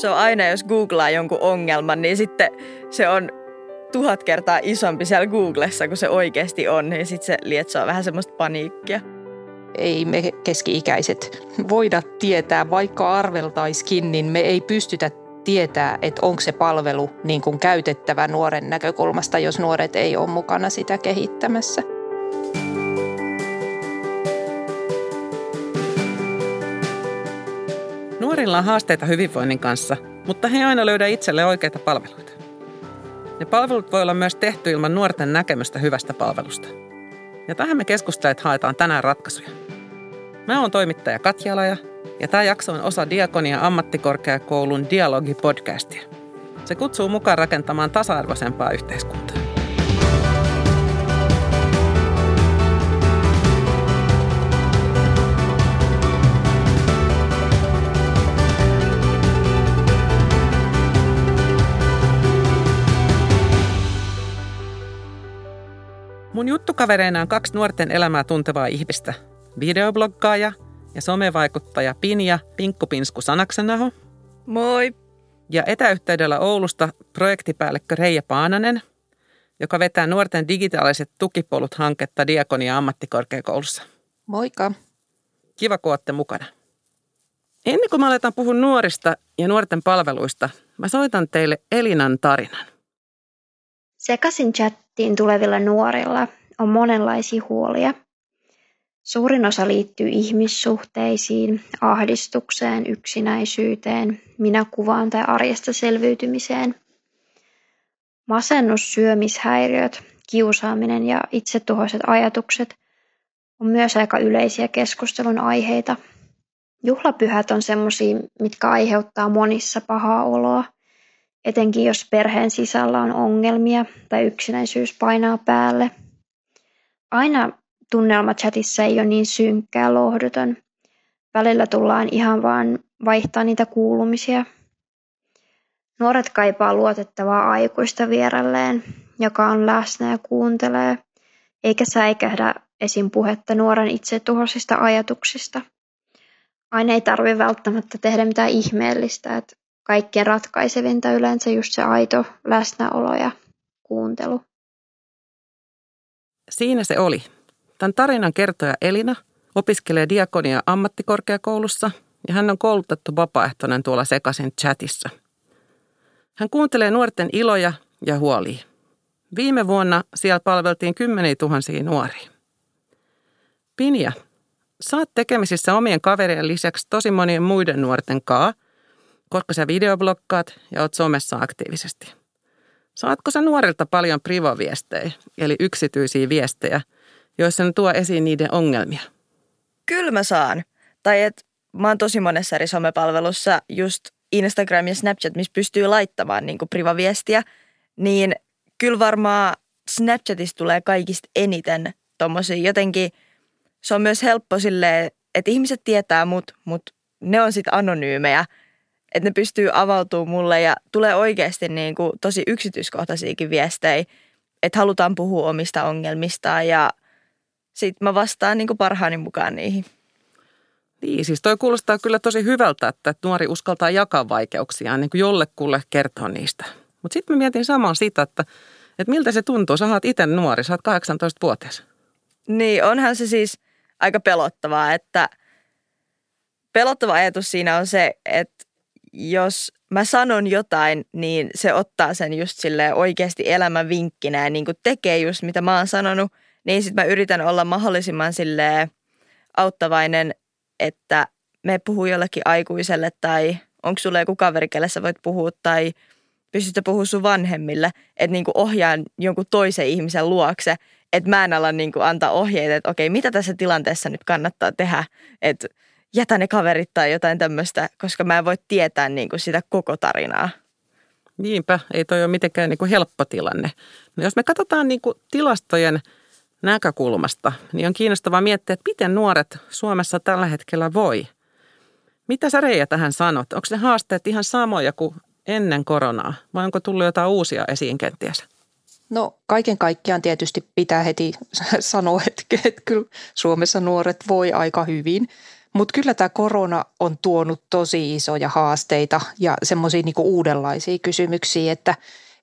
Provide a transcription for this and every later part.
Se on aina, jos googlaa jonkun ongelman, niin sitten se on tuhat kertaa isompi siellä Googlessa kuin se oikeasti on. Ja sitten se lietsoo vähän semmoista paniikkia. Ei me keski-ikäiset voida tietää, vaikka arveltaiskin, niin me ei pystytä tietää, että onko se palvelu niin kuin käytettävä nuoren näkökulmasta, jos nuoret ei ole mukana sitä kehittämässä. Nuorilla on haasteita hyvinvoinnin kanssa, mutta he aina löydä itselle oikeita palveluita. Ne palvelut voi olla myös tehty ilman nuorten näkemystä hyvästä palvelusta. Ja tähän me keskustajat haetaan tänään ratkaisuja. Mä oon toimittaja Katja Laja, ja tämä jakso on osa Diakonia ammattikorkeakoulun Dialogi-podcastia. Se kutsuu mukaan rakentamaan tasa-arvoisempaa yhteiskuntaa. On kaksi nuorten elämää tuntevaa ihmistä. Videobloggaaja ja somevaikuttaja Pinja Pinkkupinsku Sanaksenaho. Moi! Ja etäyhteydellä Oulusta projektipäällikkö Reija Paananen, joka vetää nuorten digitaaliset tukipolut-hanketta Diakonia ammattikorkeakoulussa. Moikka! Kiva, kun olette mukana. Ennen kuin mä aletaan puhua nuorista ja nuorten palveluista, mä soitan teille Elinan tarinan. Sekasin chattiin tulevilla nuorilla on monenlaisia huolia. Suurin osa liittyy ihmissuhteisiin, ahdistukseen, yksinäisyyteen, minäkuvaan tai arjesta selviytymiseen. Masennus, syömishäiriöt, kiusaaminen ja itsetuhoiset ajatukset on myös aika yleisiä keskustelun aiheita. Juhlapyhät on sellaisia, mitkä aiheuttaa monissa pahaa oloa – etenkin jos perheen sisällä on ongelmia tai yksinäisyys painaa päälle. Aina tunnelma chatissa ei ole niin synkkä ja lohduton. Välillä tullaan ihan vaan vaihtaa niitä kuulumisia. Nuoret kaipaa luotettavaa aikuista vierelleen, joka on läsnä ja kuuntelee, eikä säikähdä esim. puhetta nuoren itsetuhoisista ajatuksista. Aina ei tarvi välttämättä tehdä mitään ihmeellistä, että kaikkein ratkaisevinta yleensä just se aito läsnäolo ja kuuntelu. Siinä se oli. Tämän tarinan kertoja Elina opiskelee diakonia ammattikorkeakoulussa ja hän on koulutettu vapaaehtoinen tuolla sekaisin chatissa. Hän kuuntelee nuorten iloja ja huolia. Viime vuonna siellä palveltiin kymmeniä tuhansia nuoria. Pinja, saat tekemisissä omien kaverien lisäksi tosi monien muiden nuorten kaa – koska sä videoblokkaat ja oot somessa aktiivisesti. Saatko sä nuorilta paljon privaviestejä, eli yksityisiä viestejä, joissa ne tuo esiin niiden ongelmia? Kyllä mä saan. Tai että mä oon tosi monessa eri somepalvelussa, just Instagram ja Snapchat, missä pystyy laittamaan niin privaviestiä, niin kyllä varmaan Snapchatista tulee kaikista eniten tommosia. Jotenkin se on myös helppo silleen, että ihmiset tietää mut, mutta ne on sitten anonyymejä – että ne pystyy avautumaan mulle ja tulee oikeasti niin kuin tosi yksityiskohtaisiakin viestejä, että halutaan puhua omista ongelmistaan ja sitten mä vastaan niin kuin parhaani mukaan niihin. Niin, siis toi kuulostaa kyllä tosi hyvältä, että nuori uskaltaa jakaa vaikeuksiaan, niin kuin jollekulle kertoa niistä. Mutta sitten mä mietin samaan sitä, että, että miltä se tuntuu. Sä oot itse nuori, sä oot 18-vuotias. Niin, onhan se siis aika pelottavaa, että pelottava ajatus siinä on se, että jos mä sanon jotain, niin se ottaa sen just sille oikeasti elämän vinkkinä ja niin kuin tekee just mitä mä oon sanonut, niin sitten mä yritän olla mahdollisimman sille auttavainen, että me puhuu jollekin aikuiselle tai onko sulla joku kaveri, kelle sä voit puhua tai pystytkö puhua sun vanhemmille, että niin ohjaan jonkun toisen ihmisen luokse, että mä en ala niin antaa ohjeita, että okei, mitä tässä tilanteessa nyt kannattaa tehdä, että jätä ne kaverit tai jotain tämmöistä, koska mä en voi tietää niin kuin sitä koko tarinaa. Niinpä, ei toi ole mitenkään niin kuin helppo tilanne. No jos me katsotaan niin kuin tilastojen näkökulmasta, niin on kiinnostavaa miettiä, että miten nuoret Suomessa tällä hetkellä voi. Mitä sä Reija tähän sanot? Onko ne haasteet ihan samoja kuin ennen koronaa vai onko tullut jotain uusia esiin kenties? No kaiken kaikkiaan tietysti pitää heti sanoa, että, että kyllä Suomessa nuoret voi aika hyvin. Mutta kyllä tämä korona on tuonut tosi isoja haasteita ja semmoisia niinku uudenlaisia kysymyksiä, että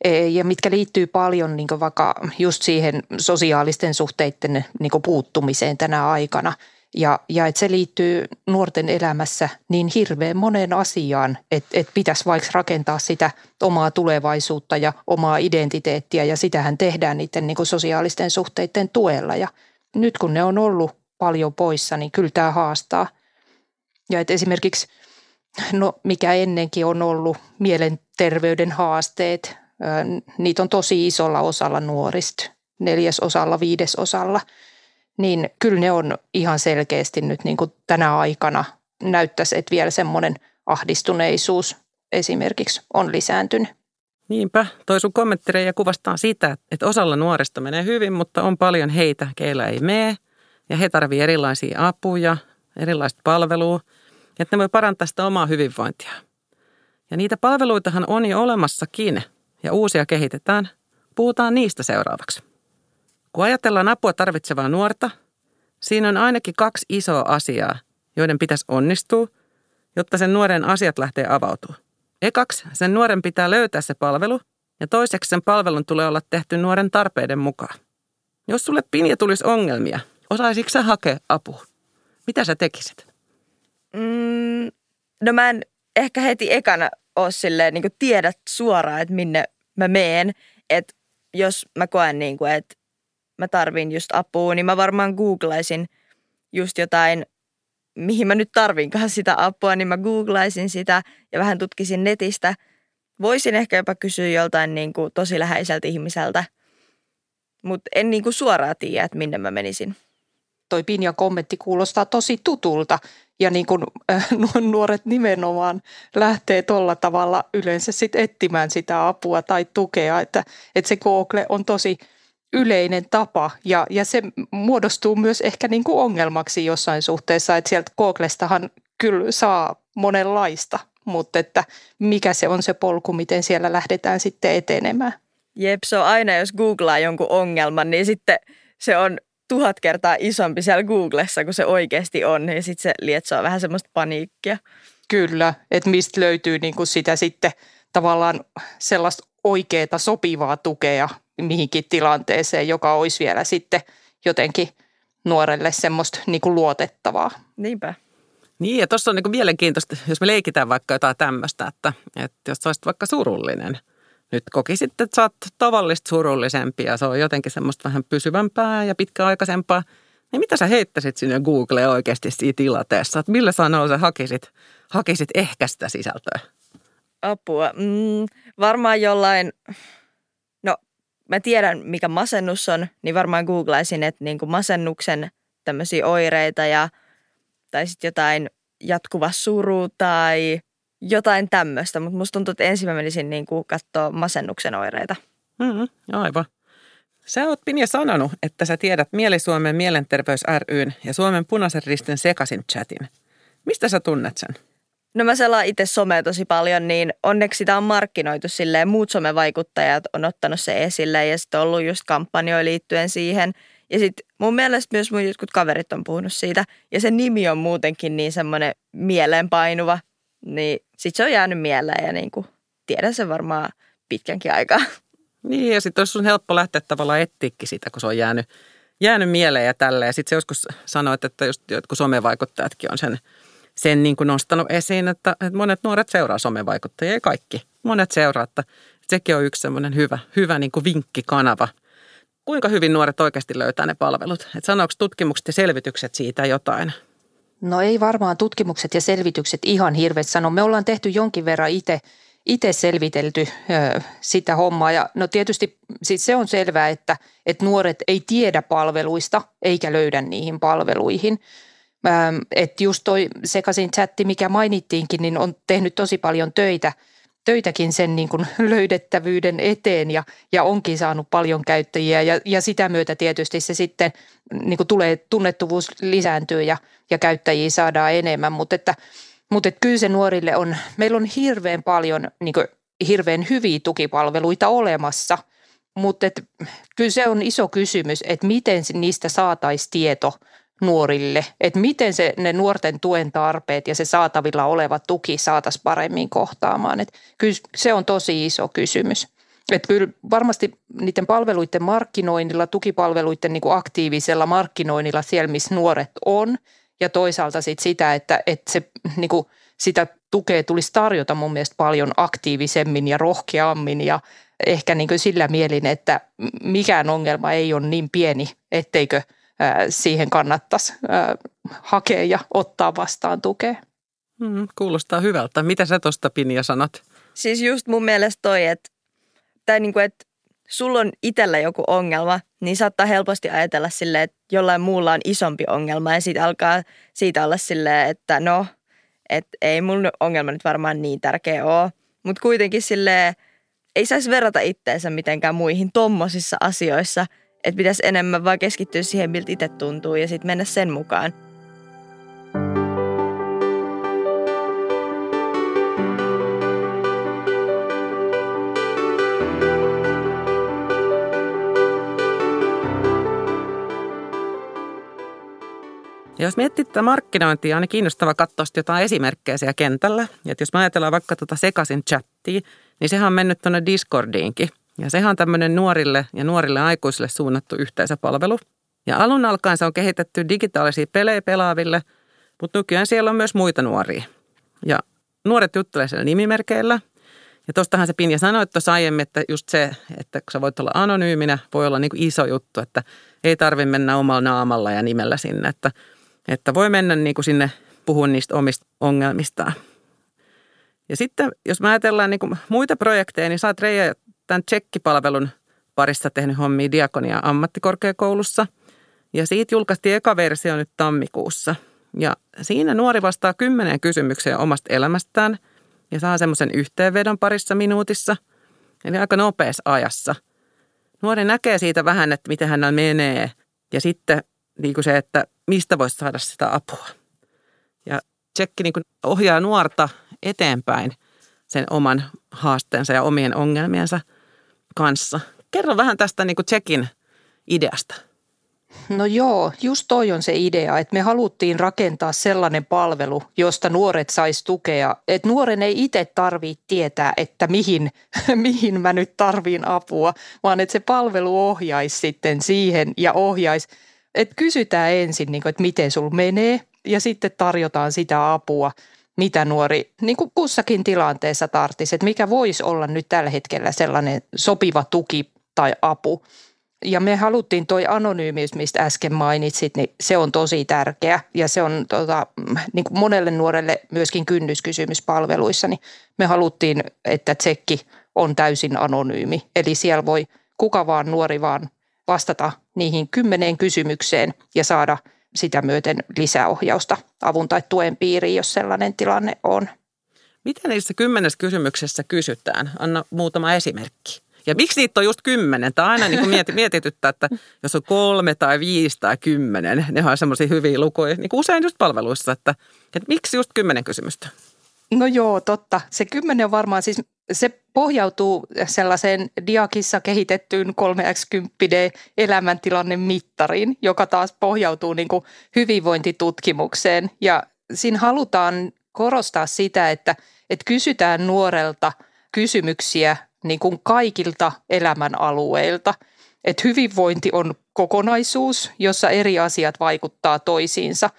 e, ja mitkä liittyy paljon niin vaikka just siihen sosiaalisten suhteiden niin puuttumiseen tänä aikana – ja, ja että se liittyy nuorten elämässä niin hirveän moneen asiaan, että, että pitäisi vaikka rakentaa sitä omaa tulevaisuutta ja omaa identiteettiä ja sitähän tehdään niiden niin sosiaalisten suhteiden tuella. Ja nyt kun ne on ollut paljon poissa, niin kyllä tämä haastaa. Ja että esimerkiksi, no mikä ennenkin on ollut mielenterveyden haasteet, niitä on tosi isolla osalla nuorista, neljäsosalla, viidesosalla – niin kyllä ne on ihan selkeästi nyt niin kuin tänä aikana näyttäisi, että vielä semmoinen ahdistuneisuus esimerkiksi on lisääntynyt. Niinpä, toi sun kommenttireja kuvastaa sitä, että osalla nuorista menee hyvin, mutta on paljon heitä, keillä ei mene. Ja he tarvitsevat erilaisia apuja, erilaista palvelua, että ne voi parantaa sitä omaa hyvinvointia. Ja niitä palveluitahan on jo olemassakin ja uusia kehitetään. Puhutaan niistä seuraavaksi. Kun ajatellaan apua tarvitsevaa nuorta, siinä on ainakin kaksi isoa asiaa, joiden pitäisi onnistua, jotta sen nuoren asiat lähtee avautumaan. Ekaksi sen nuoren pitää löytää se palvelu ja toiseksi sen palvelun tulee olla tehty nuoren tarpeiden mukaan. Jos sulle Pinja tulisi ongelmia, osaisitko sä hakea apua? Mitä sä tekisit? Mm, no mä en ehkä heti ekana ole silleen, niin tiedä suoraan, että minne mä meen. Että jos mä koen, niin kuin, että mä tarvin just apua, niin mä varmaan googlaisin just jotain, mihin mä nyt tarvinkaan sitä apua, niin mä googlaisin sitä ja vähän tutkisin netistä. Voisin ehkä jopa kysyä joltain niin kuin tosi läheiseltä ihmiseltä, mutta en niin kuin suoraan tiedä, että minne mä menisin. Toi Pinja kommentti kuulostaa tosi tutulta ja niin kuin äh, nuoret nimenomaan lähtee tuolla tavalla yleensä sit etsimään sitä apua tai tukea, että, että se Google on tosi – yleinen tapa ja, ja se muodostuu myös ehkä niin kuin ongelmaksi jossain suhteessa, että sieltä Googlestahan kyllä saa monenlaista, mutta että mikä se on se polku, miten siellä lähdetään sitten etenemään. Jep, se on aina, jos googlaa jonkun ongelman, niin sitten se on tuhat kertaa isompi siellä Googlessa kuin se oikeasti on, ja sitten se lietsoo vähän semmoista paniikkia. Kyllä, että mistä löytyy niin kuin sitä sitten tavallaan sellaista oikeaa sopivaa tukea mihinkin tilanteeseen, joka olisi vielä sitten jotenkin nuorelle semmoista niin kuin luotettavaa. Niinpä. Niin, ja tuossa on niin mielenkiintoista, jos me leikitään vaikka jotain tämmöistä, että, että jos olisit vaikka surullinen, nyt kokisit, että sä oot tavallista surullisempi ja se on jotenkin semmoista vähän pysyvämpää ja pitkäaikaisempaa, niin mitä sä heittäisit sinne Googleen oikeasti siinä tilanteessa? Että millä sanoilla sä hakisit, hakisit ehkä sitä sisältöä? Apua. Mm, varmaan jollain mä tiedän, mikä masennus on, niin varmaan googlaisin, että niin kuin masennuksen tämmöisiä oireita ja, tai sitten jotain jatkuva suru tai jotain tämmöistä, mutta musta tuntuu, että ensin mä menisin niin kuin katsoa masennuksen oireita. Mm, aivan. Sä oot Pinja sanonut, että sä tiedät Mieli-Suomen mielenterveys ryn ja Suomen punaisen ristin sekasin chatin. Mistä sä tunnet sen? No mä selaan itse somea tosi paljon, niin onneksi sitä on markkinoitu silleen. Muut somevaikuttajat on ottanut se esille ja sitten on ollut just kampanjoja liittyen siihen. Ja sitten mun mielestä myös mun jotkut kaverit on puhunut siitä. Ja se nimi on muutenkin niin semmoinen mieleenpainuva. Niin sit se on jäänyt mieleen ja niin kuin tiedän sen varmaan pitkänkin aikaa. Niin ja sitten olisi sun helppo lähteä tavallaan etsiäkin sitä, kun se on jäänyt, jäänyt mieleen ja tälleen. Sitten se joskus sanoit, että just jotkut somevaikuttajatkin on sen – sen niin kuin nostanut esiin, että, että monet nuoret seuraa somevaikuttajia, ei kaikki. Monet seuraa, että sekin on yksi semmoinen hyvä, hyvä niin kuin vinkkikanava. Kuinka hyvin nuoret oikeasti löytää ne palvelut? Et sanooko tutkimukset ja selvitykset siitä jotain? No ei varmaan tutkimukset ja selvitykset ihan hirveät sano. Me ollaan tehty jonkin verran itse itse selvitelty ö, sitä hommaa. Ja no tietysti siis se on selvää, että, että nuoret ei tiedä palveluista eikä löydä niihin palveluihin. Että just toi sekaisin chatti, mikä mainittiinkin, niin on tehnyt tosi paljon töitä, töitäkin sen niin kuin löydettävyyden eteen ja, ja onkin saanut paljon käyttäjiä. Ja, ja sitä myötä tietysti se sitten niin kuin tulee tunnettuvuus lisääntyy ja, ja käyttäjiä saadaan enemmän, mutta että, mutta että kyllä se nuorille on, meillä on hirveän paljon niin kuin hirveän hyviä tukipalveluita olemassa, mutta että kyllä se on iso kysymys, että miten niistä saataisiin tieto – nuorille, että miten se, ne nuorten tuen tarpeet ja se saatavilla oleva tuki saataisiin paremmin kohtaamaan. Että kyllä se on tosi iso kysymys. Että kyllä varmasti niiden palveluiden markkinoinnilla, tukipalveluiden niin kuin aktiivisella markkinoinnilla siellä, missä nuoret on, ja toisaalta sit sitä, että, että se, niin kuin, sitä tukea tulisi tarjota mun mielestä paljon aktiivisemmin ja rohkeammin ja ehkä niin kuin sillä mielin, että mikään ongelma ei ole niin pieni, etteikö siihen kannattaisi hakea ja ottaa vastaan tukea. Hmm, kuulostaa hyvältä. Mitä sä tuosta Pinja sanot? Siis just mun mielestä toi, että, tai niin kuin, että sulla on itsellä joku ongelma, niin saattaa helposti ajatella sille, että jollain muulla on isompi ongelma ja sitten alkaa siitä olla silleen, että no, että ei mun ongelma nyt varmaan niin tärkeä ole. Mutta kuitenkin silleen, ei saisi verrata itteensä mitenkään muihin tommosissa asioissa, että pitäisi enemmän vaan keskittyä siihen, miltä itse tuntuu ja sitten mennä sen mukaan. Jos miettii tätä markkinointia, on niin kiinnostava katsoa jotain esimerkkejä siellä kentällä. Että jos mä ajatellaan vaikka tuota sekaisin chattia, niin sehän on mennyt tuonne Discordiinkin. Ja sehän on tämmöinen nuorille ja nuorille aikuisille suunnattu yhteisöpalvelu. Ja alun alkaen se on kehitetty digitaalisia pelejä pelaaville, mutta nykyään siellä on myös muita nuoria. Ja nuoret juttelee siellä nimimerkeillä. Ja tuostahan se Pinja sanoi tuossa aiemmin, että just se, että kun sä voit olla anonyyminä, voi olla niin kuin iso juttu, että ei tarvitse mennä omalla naamalla ja nimellä sinne, että – että voi mennä niin kuin sinne puhua niistä omista ongelmistaan. Ja sitten jos mä ajatellaan niin kuin muita projekteja, niin sä oot Reija tämän tsekkipalvelun parissa tehnyt hommia Diakonia ammattikorkeakoulussa. Ja siitä julkaistiin eka versio nyt tammikuussa. Ja siinä nuori vastaa kymmeneen kysymykseen omasta elämästään ja saa semmoisen yhteenvedon parissa minuutissa. Eli aika nopeassa ajassa. Nuori näkee siitä vähän, että miten hän menee. Ja sitten niin kuin se, että mistä voisi saada sitä apua. Ja tsekki niin kuin ohjaa nuorta eteenpäin sen oman haasteensa ja omien ongelmiensa kanssa. Kerro vähän tästä niin kuin tsekin ideasta. No joo, just toi on se idea, että me haluttiin rakentaa sellainen palvelu, josta nuoret sais tukea. Että nuoren ei itse tarvitse tietää, että mihin, mihin mä nyt tarviin apua, vaan että se palvelu ohjaisi sitten siihen ja ohjaisi – että kysytään ensin, niin kuin, että miten sul menee ja sitten tarjotaan sitä apua, mitä nuori niin kuin kussakin tilanteessa tarvitsisi, että mikä voisi olla nyt tällä hetkellä sellainen sopiva tuki tai apu. Ja me haluttiin toi anonyymiys, mistä äsken mainitsit, niin se on tosi tärkeä ja se on tota, niin kuin monelle nuorelle myöskin kynnyskysymys palveluissa, niin me haluttiin, että tsekki on täysin anonyymi. Eli siellä voi kuka vaan nuori vaan vastata niihin kymmeneen kysymykseen ja saada sitä myöten lisäohjausta avun tai tuen piiriin, jos sellainen tilanne on. Mitä niissä kymmenessä kysymyksessä kysytään? Anna muutama esimerkki. Ja miksi niitä on just kymmenen? Tämä aina niin mieti, mietityttää, että jos on kolme tai viisi tai kymmenen, ne on semmoisia hyviä lukuja, niin kuin usein just palveluissa, että, että miksi just kymmenen kysymystä? No joo, totta. Se kymmenen on varmaan siis, se pohjautuu sellaiseen Diakissa kehitettyyn 3x10D elämäntilanne mittariin, joka taas pohjautuu niin kuin hyvinvointitutkimukseen. Ja siinä halutaan korostaa sitä, että, että kysytään nuorelta kysymyksiä niin kuin kaikilta elämän alueilta. Että hyvinvointi on kokonaisuus, jossa eri asiat vaikuttaa toisiinsa.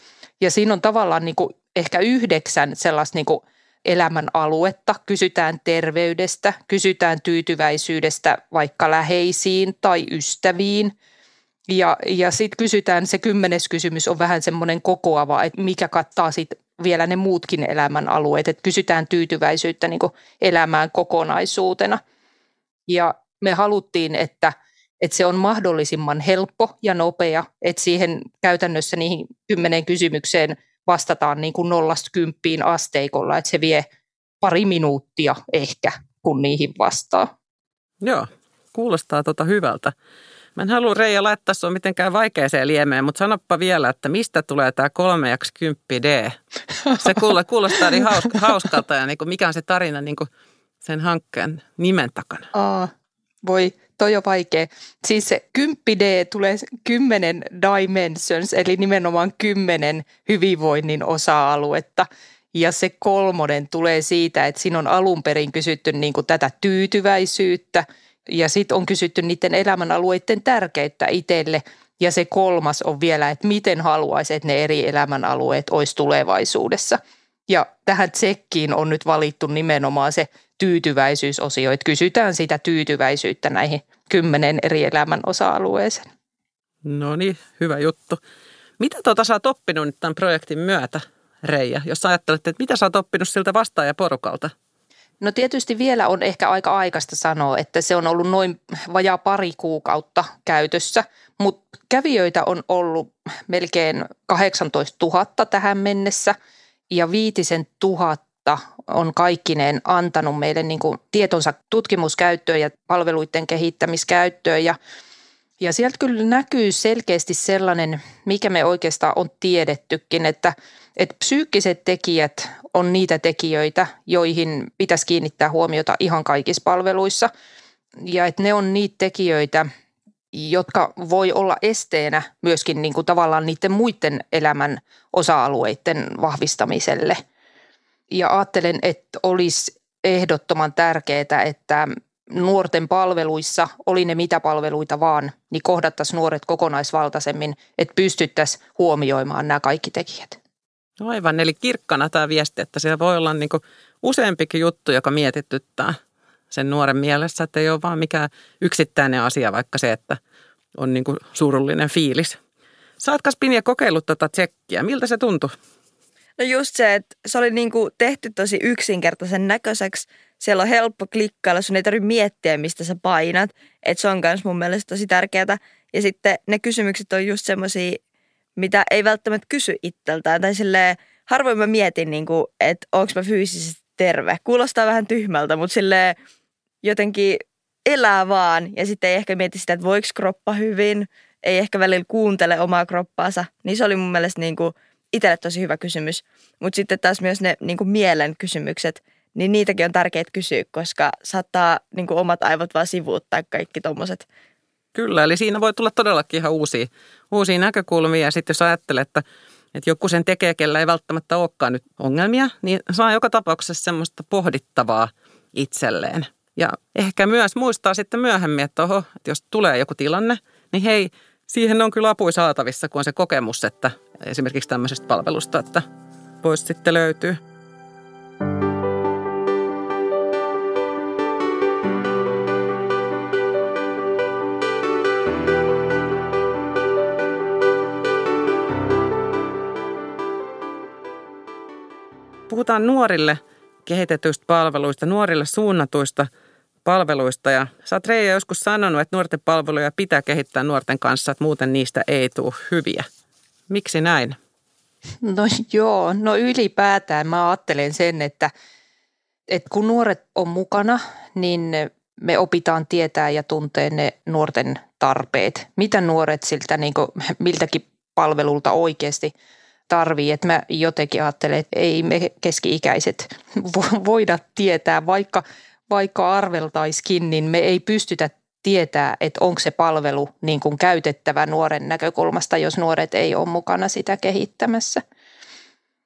Ja siinä on tavallaan niin kuin ehkä yhdeksän sellaista niin kuin elämän aluetta, kysytään terveydestä, kysytään tyytyväisyydestä vaikka läheisiin tai ystäviin. Ja, ja sitten kysytään, se kymmenes kysymys on vähän semmoinen kokoava, että mikä kattaa sitten vielä ne muutkin elämän alueet, että kysytään tyytyväisyyttä niin elämään kokonaisuutena. Ja me haluttiin, että, että se on mahdollisimman helppo ja nopea, että siihen käytännössä niihin kymmenen kysymykseen vastataan niin kuin nollasta kymppiin asteikolla, että se vie pari minuuttia ehkä, kun niihin vastaa. Joo, kuulostaa tota hyvältä. Mä en halua Reija laittaa sinua mitenkään vaikeaseen liemeen, mutta sanoppa vielä, että mistä tulee tämä 3 x 10 D? Se kuulostaa niin hauskalta ja niin kuin mikä on se tarina niin kuin sen hankkeen nimen takana? Aa, voi toi on vaikea. Siis se 10D tulee 10 dimensions, eli nimenomaan 10 hyvinvoinnin osa-aluetta. Ja se kolmonen tulee siitä, että siinä on alun perin kysytty niin kuin tätä tyytyväisyyttä ja sitten on kysytty niiden elämänalueiden tärkeyttä itselle. Ja se kolmas on vielä, että miten haluaisi, että ne eri elämänalueet olisi tulevaisuudessa. Ja tähän tsekkiin on nyt valittu nimenomaan se tyytyväisyysosio, että kysytään sitä tyytyväisyyttä näihin kymmenen eri elämän osa-alueeseen. No niin, hyvä juttu. Mitä tuota sä oot oppinut nyt tämän projektin myötä, Reija, jos ajattelet, että mitä sä oot oppinut siltä vastaajaporukalta? No tietysti vielä on ehkä aika aikaista sanoa, että se on ollut noin vajaa pari kuukautta käytössä, mutta kävijöitä on ollut melkein 18 000 tähän mennessä ja viitisen tuhatta on kaikkineen antanut meille niin kuin tietonsa tutkimuskäyttöön ja palveluiden kehittämiskäyttöön ja ja sieltä kyllä näkyy selkeästi sellainen, mikä me oikeastaan on tiedettykin, että, että psyykkiset tekijät on niitä tekijöitä, joihin pitäisi kiinnittää huomiota ihan kaikissa palveluissa. Ja että ne on niitä tekijöitä, jotka voi olla esteenä myöskin niin kuin tavallaan niiden muiden elämän osa-alueiden vahvistamiselle. Ja ajattelen, että olisi ehdottoman tärkeää, että nuorten palveluissa, oli ne mitä palveluita vaan, niin kohdattaisiin nuoret kokonaisvaltaisemmin, että pystyttäisiin huomioimaan nämä kaikki tekijät. No aivan, eli kirkkana tämä viesti, että siellä voi olla niin useampikin juttu, joka mietityttää sen nuoren mielessä, että ei ole vaan mikään yksittäinen asia, vaikka se, että on niin surullinen fiilis. Saatkas Pinja kokeillut tuota tsekkiä. Miltä se tuntui? No just se, että se oli niin kuin tehty tosi yksinkertaisen näköiseksi. Siellä on helppo klikkailla, sun ei tarvitse miettiä, mistä sä painat. Että se on myös mun mielestä tosi tärkeää. Ja sitten ne kysymykset on just semmoisia, mitä ei välttämättä kysy itseltään. Tai silleen, harvoin mä mietin, niin kuin, että onko mä fyysisesti terve. Kuulostaa vähän tyhmältä, mutta silleen jotenkin elää vaan. Ja sitten ei ehkä mieti sitä, että voiko kroppa hyvin. Ei ehkä välillä kuuntele omaa kroppaansa. Niin se oli mun mielestä niin kuin – itselle tosi hyvä kysymys. Mutta sitten taas myös ne niin kuin mielen kysymykset, niin niitäkin on tärkeää kysyä, koska saattaa niin kuin omat aivot vaan sivuuttaa kaikki tuommoiset. Kyllä, eli siinä voi tulla todellakin ihan uusia, uusia näkökulmia. Ja sitten jos ajattelee, että, että joku sen tekee, kellä ei välttämättä olekaan nyt ongelmia, niin saa joka tapauksessa semmoista pohdittavaa itselleen. Ja ehkä myös muistaa sitten myöhemmin, että, oho, että jos tulee joku tilanne, niin hei, siihen on kyllä apui saatavissa, kun on se kokemus, että esimerkiksi tämmöisestä palvelusta, että pois sitten löytyy. Puhutaan nuorille kehitetyistä palveluista, nuorille suunnatuista – palveluista ja sä oot Reija joskus sanonut, että nuorten palveluja pitää kehittää nuorten kanssa, että muuten niistä ei tule hyviä. Miksi näin? No joo, no ylipäätään mä ajattelen sen, että, että kun nuoret on mukana, niin me opitaan tietää ja tuntee ne nuorten tarpeet. Mitä nuoret siltä niin kuin, miltäkin palvelulta oikeasti tarvii. Että mä jotenkin ajattelen, että ei me keski-ikäiset voida tietää, vaikka – vaikka arveltaiskin, niin me ei pystytä tietää, että onko se palvelu niin kuin käytettävä nuoren näkökulmasta, jos nuoret ei ole mukana sitä kehittämässä.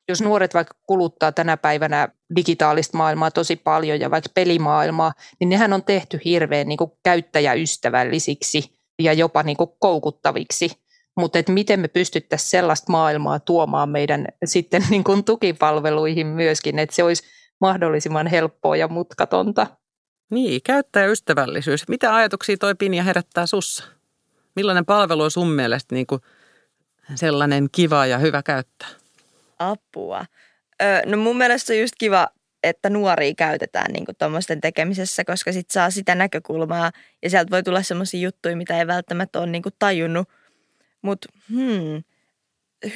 Jos nuoret vaikka kuluttaa tänä päivänä digitaalista maailmaa tosi paljon ja vaikka pelimaailmaa, niin nehän on tehty hirveän niin kuin käyttäjäystävällisiksi ja jopa niin kuin koukuttaviksi. Mutta miten me pystyttäisiin sellaista maailmaa tuomaan meidän sitten niin kuin tukipalveluihin myöskin, että se olisi mahdollisimman helppoa ja mutkatonta. Niin, käyttäjäystävällisyys. Mitä ajatuksia toi Pinja herättää sussa? Millainen palvelu on sun mielestä niin kuin sellainen kiva ja hyvä käyttää? Apua. Öö, no mun mielestä on just kiva, että nuoria käytetään niin tuommoisten tekemisessä, koska sit saa sitä näkökulmaa ja sieltä voi tulla semmoisia juttuja, mitä ei välttämättä ole niin tajunnut. Mutta hmm,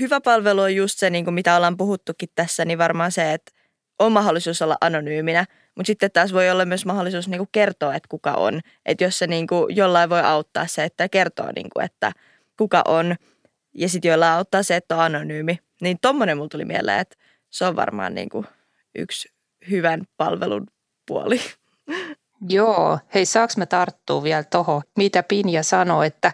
hyvä palvelu on just se, niin mitä ollaan puhuttukin tässä, niin varmaan se, että on mahdollisuus olla anonyyminä, mutta sitten taas voi olla myös mahdollisuus niinku kertoa, että kuka on. Että jos se niinku jollain voi auttaa se, että kertoo, niinku, että kuka on, ja sitten jollain auttaa se, että on anonyymi. Niin tommonen mulla tuli mieleen, että se on varmaan niinku yksi hyvän palvelun puoli. Joo, hei saaks mä tarttua vielä tuohon, mitä Pinja sanoi, että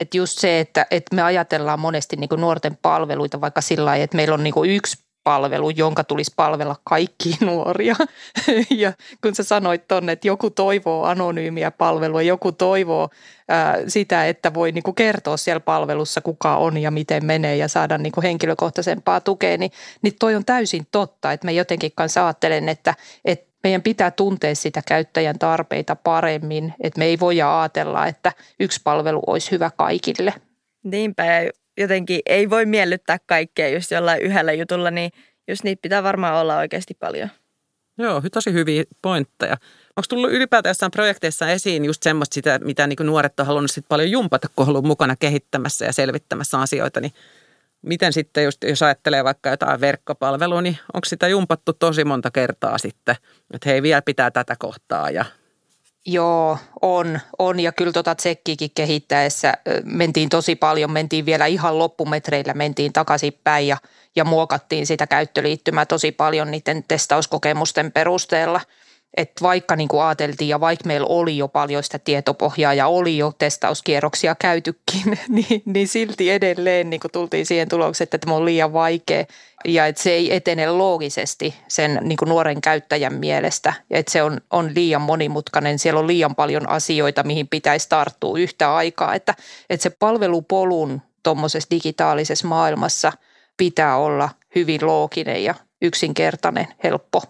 että just se, että, että me ajatellaan monesti niin kuin nuorten palveluita vaikka sillä lailla, että meillä on niin kuin yksi palvelu, jonka tulisi palvella kaikki nuoria. Ja kun sä sanoit tonne, että joku toivoo anonyymiä palvelua, joku toivoo ää, sitä, että voi niinku kertoa siellä palvelussa, kuka on ja miten menee ja saada niinku henkilökohtaisempaa tukea, niin, niin toi on täysin totta. Että mä jotenkin kanssa ajattelen, että, että meidän pitää tuntea sitä käyttäjän tarpeita paremmin, että me ei voi ajatella, että yksi palvelu olisi hyvä kaikille. Niinpä jotenkin ei voi miellyttää kaikkea just jollain yhdellä jutulla, niin just niitä pitää varmaan olla oikeasti paljon. Joo, tosi hyviä pointteja. Onko tullut ylipäätään jossain projekteissa esiin just semmoista sitä, mitä niin nuoret on halunnut sit paljon jumpata, kun on ollut mukana kehittämässä ja selvittämässä asioita, niin miten sitten, just, jos ajattelee vaikka jotain verkkopalvelua, niin onko sitä jumpattu tosi monta kertaa sitten, että hei vielä pitää tätä kohtaa ja Joo, on, on. Ja kyllä tota tsekkiikin kehittäessä mentiin tosi paljon, mentiin vielä ihan loppumetreillä, mentiin takaisinpäin ja, ja muokattiin sitä käyttöliittymää tosi paljon niiden testauskokemusten perusteella – että vaikka niin kuin ajateltiin ja vaikka meillä oli jo paljon sitä tietopohjaa ja oli jo testauskierroksia käytykin, niin, niin silti edelleen niin kuin tultiin siihen tulokseen, että tämä on liian vaikea ja että se ei etene loogisesti sen niin kuin nuoren käyttäjän mielestä ja että se on, on liian monimutkainen. Siellä on liian paljon asioita, mihin pitäisi tarttua yhtä aikaa, että, että se palvelupolun tuommoisessa digitaalisessa maailmassa pitää olla hyvin looginen ja yksinkertainen, helppo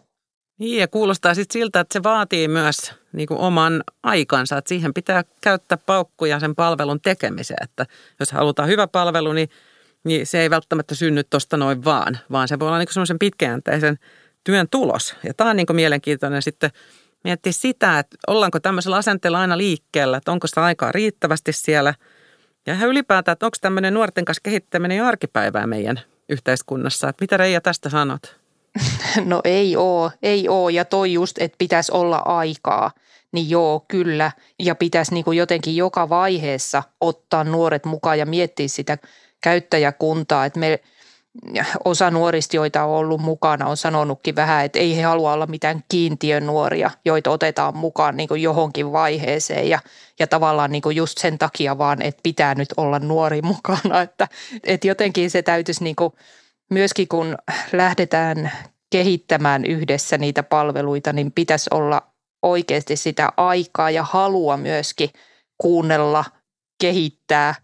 niin ja kuulostaa sitten siltä, että se vaatii myös niin kuin oman aikansa, että siihen pitää käyttää paukkuja sen palvelun tekemiseen. Että jos halutaan hyvä palvelu, niin, niin se ei välttämättä synny tuosta noin vaan, vaan se voi olla niin semmoisen pitkäjänteisen työn tulos. Ja tämä on niin kuin mielenkiintoinen sitten miettiä sitä, että ollaanko tämmöisellä asenteella aina liikkeellä, että onko sitä aikaa riittävästi siellä. Ja ihan ylipäätään, että onko tämmöinen nuorten kanssa kehittäminen jo arkipäivää meidän yhteiskunnassa. Että mitä Reija tästä sanot? No ei oo, ei oo. Ja toi just, että pitäisi olla aikaa, niin joo, kyllä. Ja pitäisi niin jotenkin joka vaiheessa ottaa nuoret mukaan ja miettiä sitä käyttäjäkuntaa, että me osa nuorista, joita on ollut mukana, on sanonutkin vähän, että ei he halua olla mitään kiintiön nuoria, joita otetaan mukaan niin kuin johonkin vaiheeseen. Ja, ja tavallaan niin kuin just sen takia vaan, että pitää nyt olla nuori mukana, että, että jotenkin se täytyisi niin kuin – myöskin kun lähdetään kehittämään yhdessä niitä palveluita, niin pitäisi olla oikeasti sitä aikaa ja halua myöskin kuunnella, kehittää,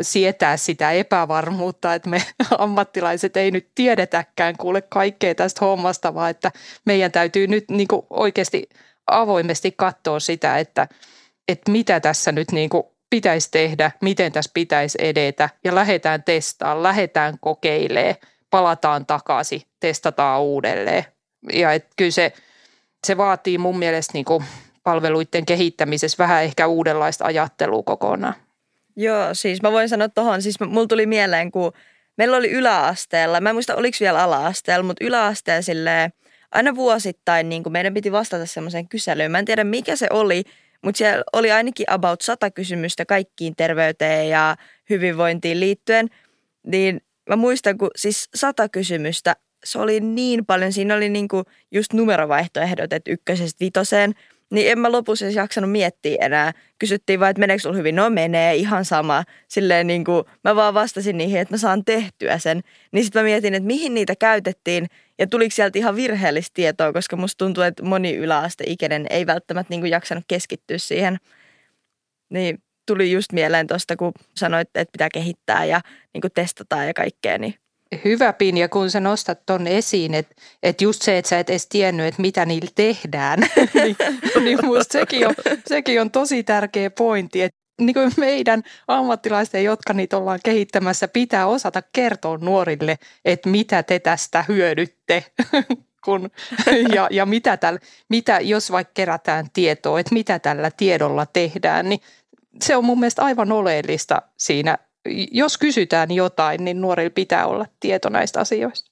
sietää sitä epävarmuutta, että me ammattilaiset ei nyt tiedetäkään kuule kaikkea tästä hommasta, vaan että meidän täytyy nyt niin kuin oikeasti avoimesti katsoa sitä, että, että mitä tässä nyt niin kuin pitäisi tehdä, miten tässä pitäisi edetä ja lähdetään testaamaan, lähdetään kokeilemaan – palataan takaisin, testataan uudelleen. Ja et kyllä se, se vaatii mun mielestä niin kuin palveluiden kehittämisessä vähän ehkä uudenlaista ajattelua kokonaan. Joo, siis mä voin sanoa tuohon, siis mulla tuli mieleen, kun meillä oli yläasteella, mä en muista oliko vielä ala-asteella, mutta yläasteella silleen, aina vuosittain niin kuin meidän piti vastata semmoiseen kyselyyn. Mä en tiedä mikä se oli, mutta siellä oli ainakin about sata kysymystä kaikkiin terveyteen ja hyvinvointiin liittyen. Niin mä muistan, kun siis sata kysymystä, se oli niin paljon, siinä oli niinku just numerovaihtoehdot, että ykkösestä vitoseen, niin en mä lopussa edes jaksanut miettiä enää. Kysyttiin vaan, että meneekö sulla hyvin? No menee, ihan sama. Silleen niin kuin, mä vaan vastasin niihin, että mä saan tehtyä sen. Niin sitten mä mietin, että mihin niitä käytettiin ja tuliko sieltä ihan virheellistä tietoa, koska musta tuntuu, että moni yläasteikäinen ei välttämättä niin kuin jaksanut keskittyä siihen. Niin tuli just mieleen tuosta, kun sanoit, että pitää kehittää ja niin kuin testataan ja kaikkea. Niin. Hyvä Pinja, kun sä nostat ton esiin, että, että just se, että sä et edes tiennyt, että mitä niillä tehdään, niin, niin musta sekin on, sekin on tosi tärkeä pointti, että niin kuin meidän ammattilaisten, jotka niitä ollaan kehittämässä, pitää osata kertoa nuorille, että mitä te tästä hyödytte. Kun, ja, ja mitä, tällä, mitä, jos vaikka kerätään tietoa, että mitä tällä tiedolla tehdään, niin se on mun mielestä aivan oleellista siinä. Jos kysytään jotain, niin nuorilla pitää olla tieto näistä asioista.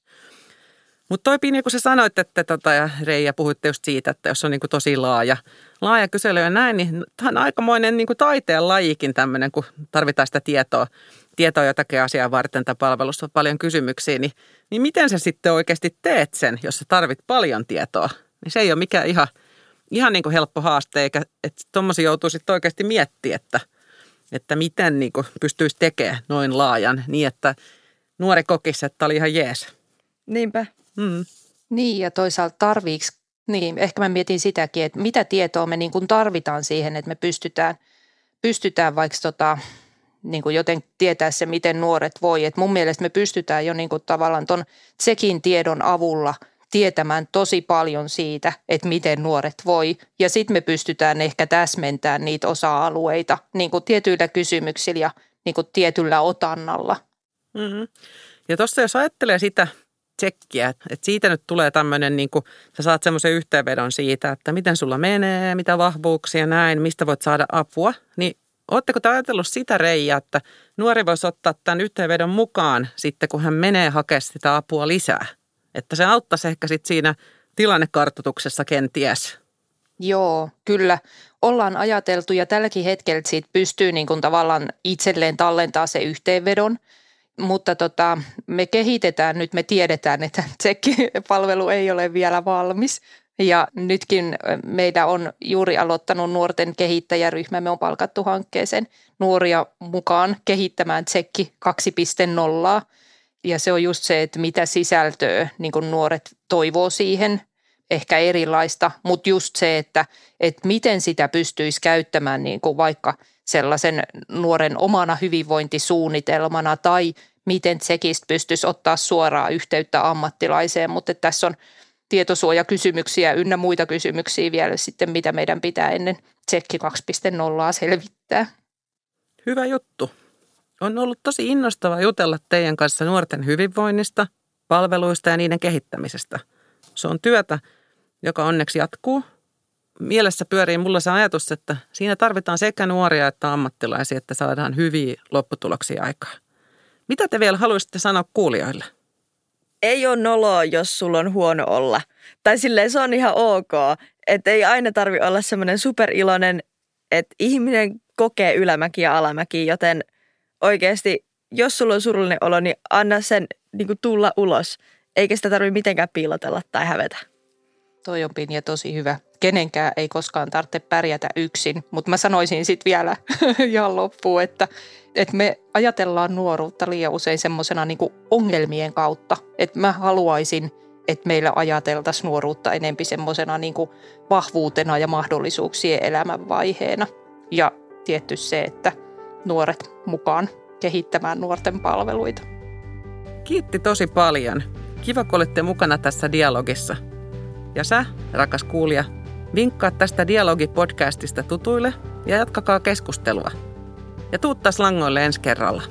Mutta toi Pini, kun sä sanoit, että tota, ja Reija puhuitte just siitä, että jos on niin kuin tosi laaja, laaja kysely ja näin, niin tämä on aikamoinen niin kuin taiteen lajikin tämmöinen, kun tarvitaan sitä tietoa, tietoa jotakin asiaa varten tai palvelussa on paljon kysymyksiä, niin, niin miten sä sitten oikeasti teet sen, jos sä tarvit paljon tietoa? Niin se ei ole mikään ihan – ihan niin kuin helppo haaste, eikä että tuommoisia joutuu sitten oikeasti miettimään, että, että miten niin kuin pystyisi tekemään noin laajan niin, että nuori kokisi, että oli ihan jees. Niinpä. Mm. Niin ja toisaalta tarviiko, niin ehkä mä mietin sitäkin, että mitä tietoa me niin kuin tarvitaan siihen, että me pystytään, pystytään vaikka tota, niin kuin joten tietää se, miten nuoret voi. Et mun mielestä me pystytään jo niin kuin tavallaan ton sekin tiedon avulla tietämään tosi paljon siitä, että miten nuoret voi. Ja sitten me pystytään ehkä täsmentämään niitä osa-alueita niin kuin tietyillä kysymyksillä ja niin kuin tietyllä otannalla. Mm-hmm. Ja tuossa jos ajattelee sitä tsekkiä, että siitä nyt tulee tämmöinen, niin kuin, sä saat semmoisen yhteenvedon siitä, että miten sulla menee, mitä vahvuuksia näin, mistä voit saada apua, niin Oletteko te ajatellut sitä reijää, että nuori voisi ottaa tämän yhteenvedon mukaan sitten, kun hän menee hakemaan sitä apua lisää? Että se auttaisi ehkä sitten siinä tilannekartoituksessa kenties. Joo, kyllä. Ollaan ajateltu ja tälläkin hetkellä siitä pystyy niin kuin tavallaan itselleen tallentaa se yhteenvedon. Mutta tota, me kehitetään nyt, me tiedetään, että tsekkipalvelu ei ole vielä valmis. Ja nytkin meidän on juuri aloittanut nuorten kehittäjäryhmä. Me on palkattu hankkeeseen nuoria mukaan kehittämään Tsekki 2.0. Ja se on just se, että mitä sisältöä niin kuin nuoret toivoo siihen, ehkä erilaista, mutta just se, että, että miten sitä pystyisi käyttämään niin kuin vaikka sellaisen nuoren omana hyvinvointisuunnitelmana tai miten Tsekistä pystyisi ottaa suoraa yhteyttä ammattilaiseen, mutta tässä on – tietosuojakysymyksiä ynnä muita kysymyksiä vielä sitten, mitä meidän pitää ennen Tsekki 2.0 selvittää. Hyvä juttu. On ollut tosi innostavaa jutella teidän kanssa nuorten hyvinvoinnista, palveluista ja niiden kehittämisestä. Se on työtä, joka onneksi jatkuu. Mielessä pyörii mulla se ajatus, että siinä tarvitaan sekä nuoria että ammattilaisia, että saadaan hyviä lopputuloksia aikaa. Mitä te vielä haluaisitte sanoa kuulijoille? ei ole noloa, jos sulla on huono olla. Tai silleen se on ihan ok. Että ei aina tarvi olla semmoinen superiloinen, että ihminen kokee ylämäki ja alamäki, joten oikeasti, jos sulla on surullinen olo, niin anna sen niin kuin tulla ulos. Eikä sitä tarvitse mitenkään piilotella tai hävetä. Toi on Pinja tosi hyvä. Kenenkään ei koskaan tarvitse pärjätä yksin, mutta mä sanoisin sitten vielä ihan loppuun, että, että me ajatellaan nuoruutta liian usein semmoisena niin ongelmien kautta. Että mä haluaisin, että meillä ajateltaisiin nuoruutta enempi semmoisena niin vahvuutena ja mahdollisuuksien elämänvaiheena. Ja tietty se, että nuoret mukaan kehittämään nuorten palveluita. Kiitti tosi paljon. Kiva, kun olitte mukana tässä dialogissa. Ja sä, rakas kuulija, vinkkaa tästä dialogipodcastista tutuille ja jatkakaa keskustelua. Ja tuuttaa langoille ensi kerralla.